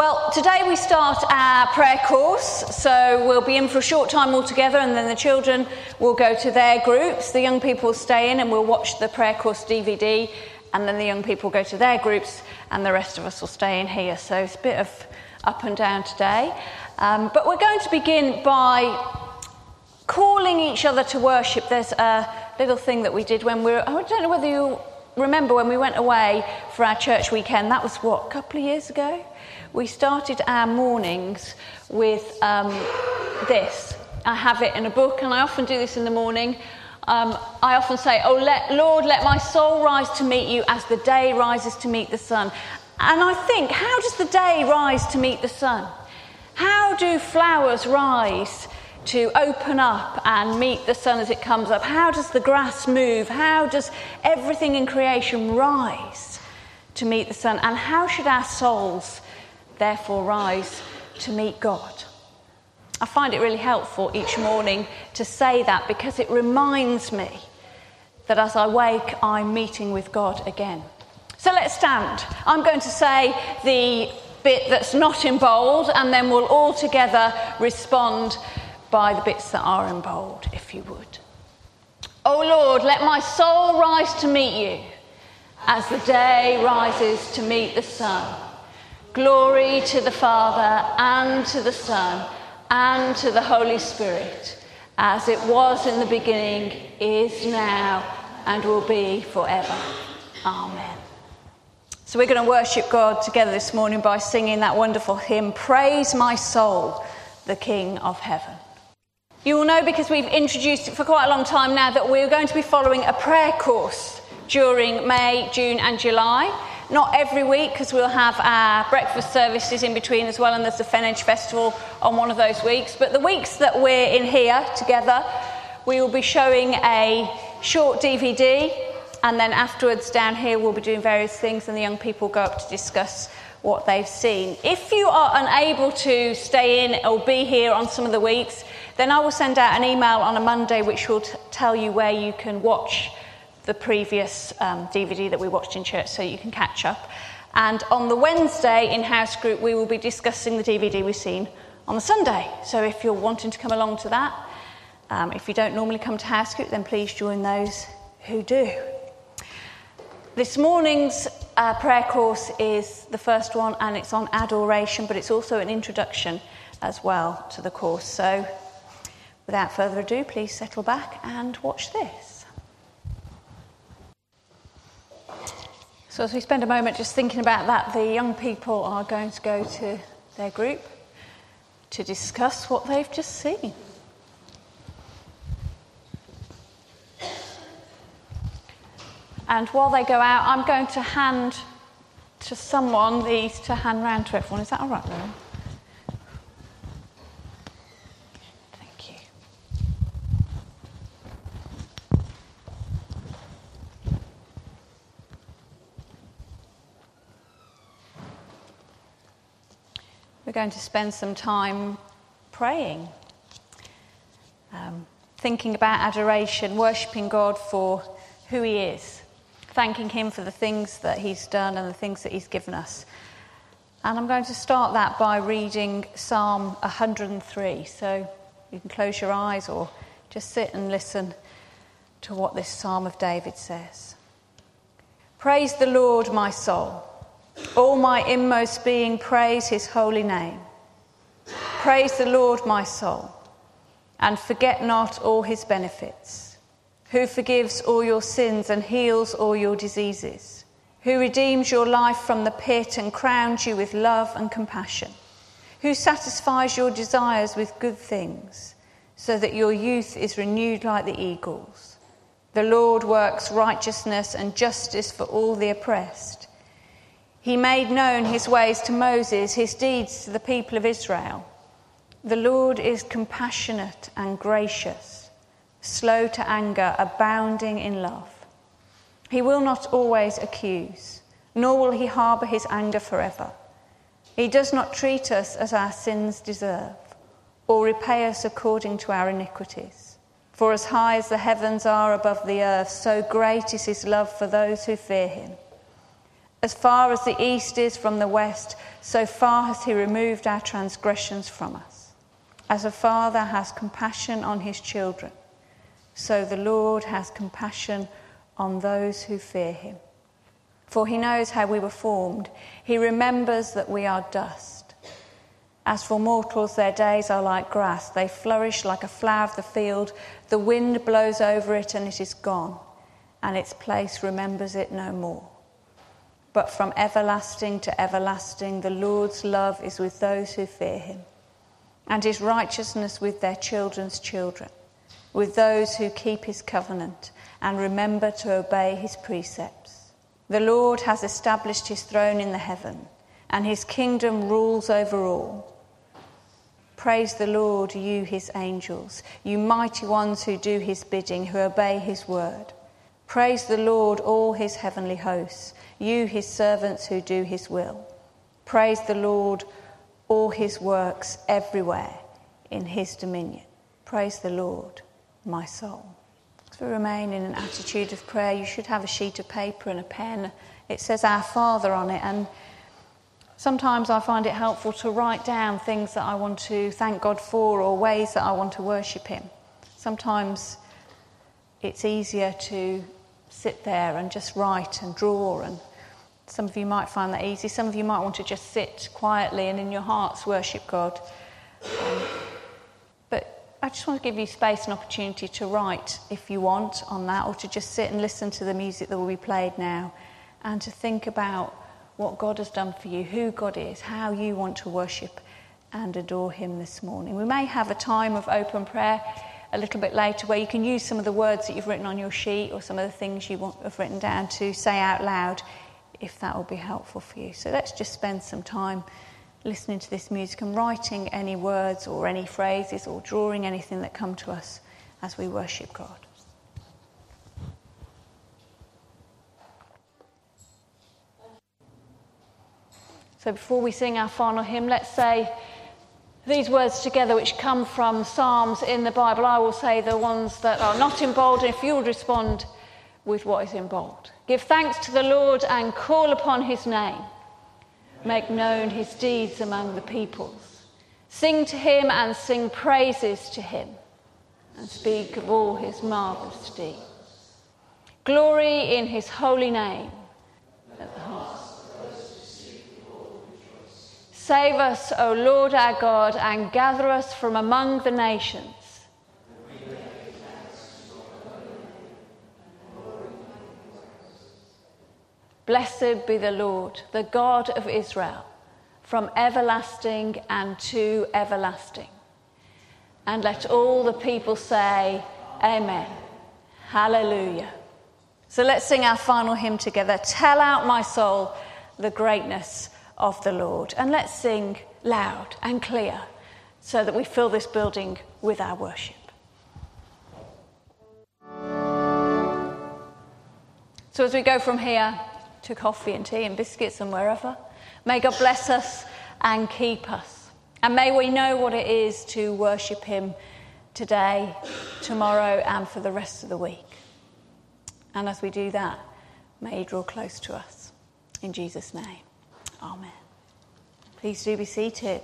Well, today we start our prayer course, so we'll be in for a short time all together, and then the children will go to their groups. The young people will stay in and we'll watch the prayer course DVD, and then the young people go to their groups, and the rest of us will stay in here. So it's a bit of up and down today. Um, but we're going to begin by calling each other to worship. There's a little thing that we did when we were, I don't know whether you remember when we went away for our church weekend. That was what, a couple of years ago? We started our mornings with um, this. I have it in a book, and I often do this in the morning. Um, I often say, Oh, let, Lord, let my soul rise to meet you as the day rises to meet the sun. And I think, how does the day rise to meet the sun? How do flowers rise to open up and meet the sun as it comes up? How does the grass move? How does everything in creation rise to meet the sun? And how should our souls therefore rise to meet God? I find it really helpful each morning to say that because it reminds me that as I wake, I'm meeting with God again. So let's stand. I'm going to say the bit that's not in bold, and then we'll all together respond by the bits that are in bold, if you would. Oh Lord, let my soul rise to meet you as the day rises to meet the sun. Glory to the Father and to the Son and to the Holy Spirit, as it was in the beginning, is now, and will be forever. Amen. So we're going to worship God together this morning by singing that wonderful hymn, Praise My Soul, the King of Heaven. You will know because we've introduced it for quite a long time now that we're going to be following a prayer course during May, June, and July. Not every week because we'll have our breakfast services in between as well, and there's the Fenage Festival on one of those weeks. But the weeks that we're in here together, we will be showing a short DVD, and then afterwards down here we'll be doing various things, and the young people go up to discuss what they've seen. If you are unable to stay in or be here on some of the weeks, then I will send out an email on a Monday which will t- tell you where you can watch the previous um, DVD that we watched in church so you can catch up. And on the Wednesday in house group, we will be discussing the DVD we've seen on the Sunday. So if you're wanting to come along to that, um, if you don't normally come to house group, then please join those who do. This morning's uh, prayer course is the first one, and it's on adoration, but it's also an introduction as well to the course. So without further ado, please settle back and watch this. So, as we spend a moment just thinking about that, the young people are going to go to their group to discuss what they've just seen. And while they go out, I'm going to hand to someone these to hand round to everyone. Is that all right, Lauren? We're going to spend some time praying, um, thinking about adoration, worshipping God for who He is, thanking Him for the things that He's done and the things that He's given us. And I'm going to start that by reading Psalm 103. So you can close your eyes or just sit and listen to what this Psalm of David says. Praise the Lord, my soul. All my inmost being, praise his holy name. Praise the Lord, my soul, and forget not all his benefits, who forgives all your sins and heals all your diseases, who redeems your life from the pit and crowns you with love and compassion, who satisfies your desires with good things, so that your youth is renewed like the eagles. The Lord works righteousness and justice for all the oppressed. He made known his ways to Moses, his deeds to the people of Israel. The Lord is compassionate and gracious, slow to anger, abounding in love. He will not always accuse, nor will he harbour his anger forever. He does not treat us as our sins deserve, or repay us according to our iniquities. For as high as the heavens are above the earth, so great is his love for those who fear him. As far as the east is from the west, so far has he removed our transgressions from us. As a father has compassion on his children, so the Lord has compassion on those who fear him. For he knows how we were formed, he remembers that we are dust. As for mortals, their days are like grass. They flourish like a flower of the field. The wind blows over it and it is gone, and its place remembers it no more. But from everlasting to everlasting, the Lord's love is with those who fear him, and his righteousness with their children's children, with those who keep his covenant and remember to obey his precepts. The Lord has established his throne in the heaven, and his kingdom rules over all. Praise the Lord, you his angels, you mighty ones who do his bidding, who obey his word. Praise the Lord, all his heavenly hosts you, his servants who do his will. Praise the Lord, all his works everywhere in his dominion. Praise the Lord, my soul. We remain in an attitude of prayer, you should have a sheet of paper and a pen. It says Our Father on it, and sometimes I find it helpful to write down things that I want to thank God for or ways that I want to worship Him. Sometimes it's easier to sit there and just write and draw and some of you might find that easy. Some of you might want to just sit quietly and in your hearts worship God. Um, but I just want to give you space and opportunity to write if you want on that, or to just sit and listen to the music that will be played now, and to think about what God has done for you, who God is, how you want to worship and adore Him this morning. We may have a time of open prayer a little bit later where you can use some of the words that you've written on your sheet or some of the things you want, have written down to say out loud if that will be helpful for you. So let's just spend some time listening to this music and writing any words or any phrases or drawing anything that come to us as we worship God. So before we sing our final hymn, let's say these words together, which come from Psalms in the Bible. I will say the ones that are not in bold, and if you'll respond with what is in bold. Give thanks to the Lord and call upon his name. Make known his deeds among the peoples. Sing to him and sing praises to him and speak of all his marvelous deeds. Glory in his holy name. Save us, O Lord our God, and gather us from among the nations Blessed be the Lord, the God of Israel, from everlasting and to everlasting. And let all the people say, Amen. Hallelujah. So let's sing our final hymn together. Tell out, my soul, the greatness of the Lord. And let's sing loud and clear so that we fill this building with our worship. So as we go from here, to coffee and tea and biscuits and wherever. May God bless us and keep us. And may we know what it is to worship Him today, tomorrow, and for the rest of the week. And as we do that, may He draw close to us. In Jesus' name, Amen. Please do be seated.